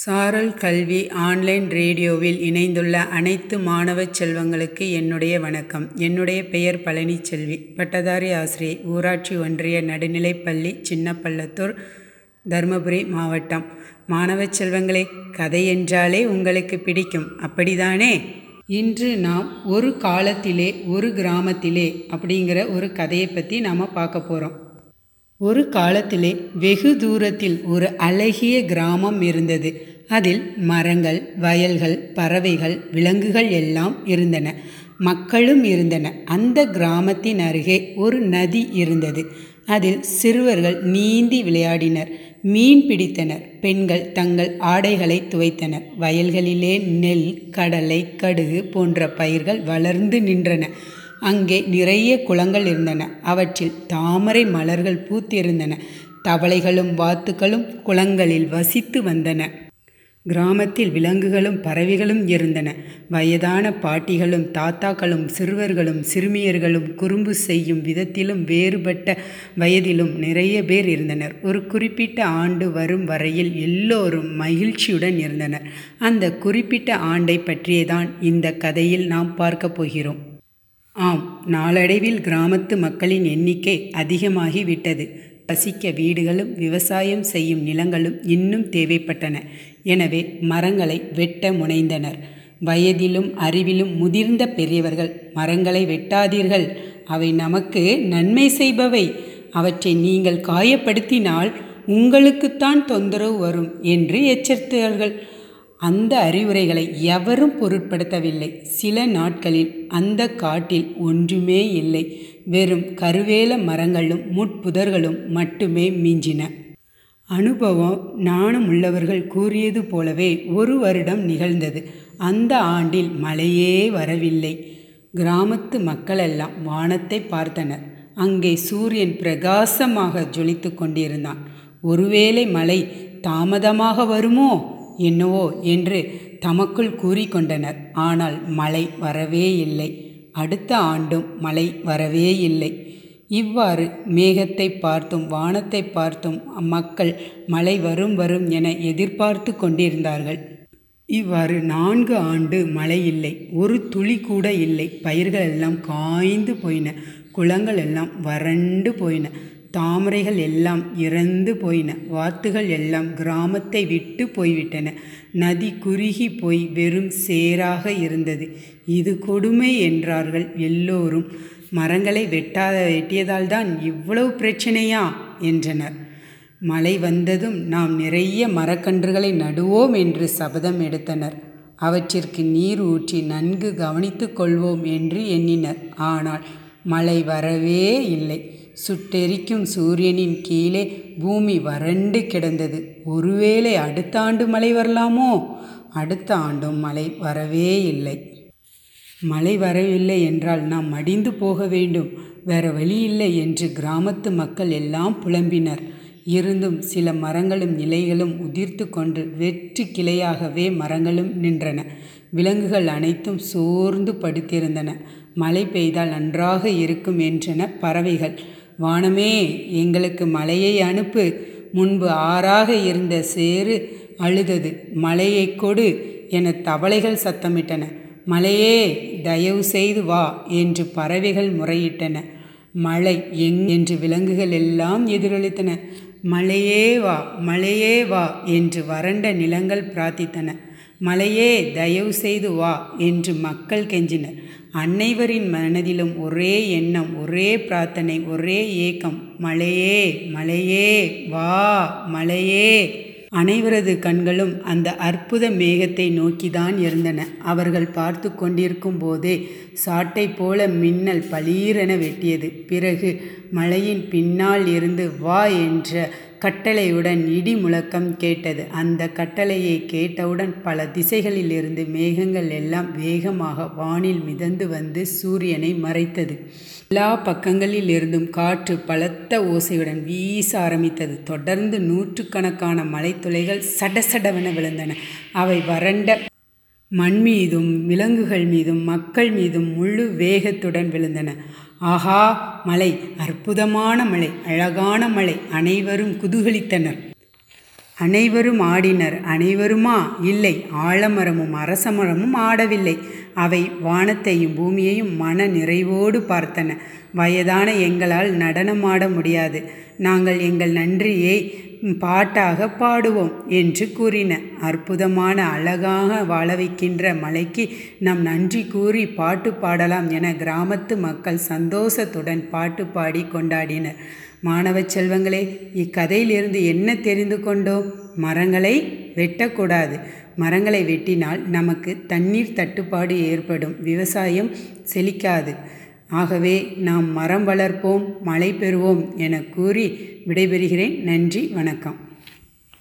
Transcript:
சாரல் கல்வி ஆன்லைன் ரேடியோவில் இணைந்துள்ள அனைத்து மாணவ செல்வங்களுக்கு என்னுடைய வணக்கம். என்னுடைய பெயர் பழனிச்செல்வி. பட்டதாரி ஆசிரியை ஊராட்சி ஒன்றிய நடுநிலைப்பள்ளி சின்னப்பள்ளத்தூர் தருமபுரி மாவட்டம். மாணவ செல்வங்களே கதை என்றாலே உங்களுக்கு பிடிக்கும். அப்படிதானே? இன்று நாம் ஒரு காலத்திலே ஒரு கிராமத்திலே அப்படிங்கிற ஒரு கதையை பற்றி நாம் பார்க்க போகிறோம் ஒரு காலத்திலே வெகு தூரத்தில் ஒரு அழகிய கிராமம் இருந்தது. அதில் மரங்கள் வயல்கள் பறவைகள் விலங்குகள் எல்லாம் இருந்தன. மக்களும் இருந்தன. அந்த கிராமத்தின் அருகே ஒரு நதி இருந்தது. அதில் சிறுவர்கள் நீந்தி விளையாடினர். மீன் பிடித்தனர். பெண்கள் தங்கள் ஆடைகளை துவைத்தனர். வயல்களிலே நெல் கடலை கடுகு போன்ற பயிர்கள் வளர்ந்து நின்றன. அங்கே நிறைய குளங்கள் இருந்தன. அவற்றில் தாமரை மலர்கள் பூத்திருந்தன. தவளைகளும் வாத்துக்களும் குளங்களில் வசித்து வந்தன. கிராமத்தில் விலங்குகளும் பறவைகளும் இருந்தன. வயதான பாட்டிகளும் தாத்தாக்களும் சிறுவர்களும் சிறுமியர்களும் குறும்பு செய்யும் விதத்திலும் வேறுபட்ட வயதிலும் நிறைய பேர் இருந்தனர். ஒரு குறிப்பிட்ட ஆண்டு வரும் வரையில் எல்லோரும் மகிழ்ச்சியுடன் இருந்தனர். அந்த குறிப்பிட்ட ஆண்டை பற்றியேதான் இந்த கதையில் நாம் பார்க்க போகிறோம். ஆம் நாளடைவில் கிராமத்து மக்களின் எண்ணிக்கை அதிகமாகி விட்டது வசிக்க வீடுகளும் விவசாயம் செய்யும் நிலங்களும் இன்னும் தேவைப்பட்டன. எனவே மரங்களை வெட்ட முனைந்தனர். வயதிலும் அறிவிலும் முதிர்ந்த பெரியவர்கள் மரங்களை வெட்டாதீர்கள். அவை நமக்கு நன்மை செய்பவை. அவற்றை நீங்கள் காயப்படுத்தினால் உங்களுக்குத்தான் தொந்தரவு வரும் என்று எச்சரித்தார்கள். அந்த அறிவுரைகளை எவரும் பொருட்படுத்தவில்லை. சில நாட்களில் அந்த காட்டில் ஒன்றுமே இல்லை. வெறும் கருவேல மரங்களும் முட்புதர்களும் மட்டுமே மிஞ்சின. அனுபவம் நாணம் உள்ளவர்கள் கூறியது போலவே ஒரு வருடம் நிகழ்ந்தது. அந்த ஆண்டில் மழையே வரவில்லை. கிராமத்து மக்களெல்லாம் வானத்தை பார்த்தனர். அங்கே சூரியன் பிரகாசமாக ஜொலித்து கொண்டிருந்தான். ஒருவேளை மழை தாமதமாக வருமோ? என்னவோ என்று தமக்குள் கூறிக்கொண்டனர். ஆனால் மழை வரவே இல்லை. அடுத்த ஆண்டும் மழை வரவே இல்லை. இவ்வாறு மேகத்தை பார்த்தும் வானத்தை பார்த்தும் மக்கள் மழை வரும் வரும் என எதிர்பார்த்து கொண்டிருந்தார்கள். இவ்வாறு நான்கு ஆண்டு மழை இல்லை. ஒரு துளி கூட இல்லை. பயிர்கள் எல்லாம் காய்ந்து போயின. குளங்கள் எல்லாம் வறண்டு போயின. தாமரைகள் எல்லாம் இறந்து போயின. வாத்துகள் எல்லாம் கிராமத்தை விட்டு போய்விட்டன. நதி குறுகி போய் வெறும் சேராக இருந்தது. இது கொடுமை என்றார்கள் எல்லோரும். மரங்களை வெட்டாத வெட்டியதால் தான் இவ்வளவு பிரச்சனையா? என்றனர். மழை வந்ததும் நாம் நிறைய மரக்கன்றுகளை நடுவோம் என்று சபதம் எடுத்தனர். அவற்றிற்கு நீர் ஊற்றி நன்கு கவனித்து கொள்வோம் என்று எண்ணினர். ஆனால் மழை வரவே இல்லை. சுட்டெரிக்கும் சூரியனின் கீழே பூமி வறண்டு கிடந்தது. ஒருவேளை அடுத்த ஆண்டு மழை வரலாமோ? அடுத்த ஆண்டும் மழை வரவே இல்லை. மழை வரவில்லை என்றால் நாம் மடிந்து போக வேண்டும். வேற வழி இல்லை என்று கிராமத்து மக்கள் எல்லாம் புலம்பினர். இருந்தும் சில மரங்களும் இலைகளும் உதிர்த்து கொண்டு வெற்று கிளையாகவே மரங்களும் நின்றன. விலங்குகள் அனைத்தும் சோர்ந்து படுத்திருந்தன. மழை பெய்தால் நன்றாக இருக்கும் என்றன பறவைகள். வானமே எங்களுக்கு மழையை அனுப்பு. முன்பு ஆறாக இருந்த சேறு அழுதது. மழையை கொடு என தவளைகள் சத்தமிட்டன. மழையே தயவு செய்து வா என்று பறவைகள் முறையிட்டன. மழை எங் என்று விலங்குகள் எல்லாம் எதிரொலித்தன. மழையே வா மழையே வா என்று வறண்ட நிலங்கள் பிரார்த்தித்தன. மலையே தயவு செய்து வா என்று மக்கள் கெஞ்சினர். அனைவரின் மனதிலும் ஒரே எண்ணம் ஒரே பிரார்த்தனை ஒரே ஏக்கம் மலையே மலையே வா மலையே. அனைவரது கண்களும் அந்த அற்புத மேகத்தை நோக்கிதான் இருந்தன. அவர்கள் பார்த்து கொண்டிருக்கும் போதே சாட்டை போல மின்னல் பளீரென வெட்டியது. பிறகு மலையின் பின்னால் இருந்து வா என்ற கட்டளையுடன் இடி முழக்கம் கேட்டது. அந்த கட்டளையை கேட்டவுடன் பல திசைகளிலிருந்து மேகங்கள் எல்லாம் வேகமாக வானில் மிதந்து வந்து சூரியனை மறைத்தது. எல்லா பக்கங்களில் இருந்தும் காற்று பலத்த ஓசையுடன் வீச ஆரம்பித்தது. தொடர்ந்து நூற்றுக்கணக்கான மலைத்துளைகள் சடசடவென விழுந்தன. அவை வறண்ட மண் மீதும் விலங்குகள் மீதும் மக்கள் மீதும் முழு வேகத்துடன் விழுந்தன. ஆஹா மலை அற்புதமான மலை அழகான மலை அனைவரும் குதூகலித்தனர். அனைவரும் ஆடினர் அனைவருமா? இல்லை ஆலமரமும் அரசமரமும் ஆடவில்லை. அவை வானத்தையும் பூமியையும் மன நிறைவோடு பார்த்தன. வயதான எங்களால் நடனமாட முடியாது. நாங்கள் எங்கள் நன்றியை பாட்டாக பாடுவோம் என்று கூறின. அற்புதமான அழகாக வாழ வைக்கின்ற மலைக்கு நாம் நன்றி கூறி பாட்டு பாடலாம் என கிராமத்து மக்கள் சந்தோஷத்துடன் பாட்டு பாடி கொண்டாடினர். மாணவ செல்வங்களே இக்கதையிலிருந்து என்ன தெரிந்து கொண்டோம்? மரங்களை வெட்டக்கூடாது. மரங்களை வெட்டினால் நமக்கு தண்ணீர் தட்டுப்பாடு ஏற்படும். விவசாயம் செழிக்காது. ஆகவே நாம் மரம் வளர்ப்போம் மழை பெறுவோம் என கூறி விடைபெறுகிறேன். நன்றி வணக்கம்.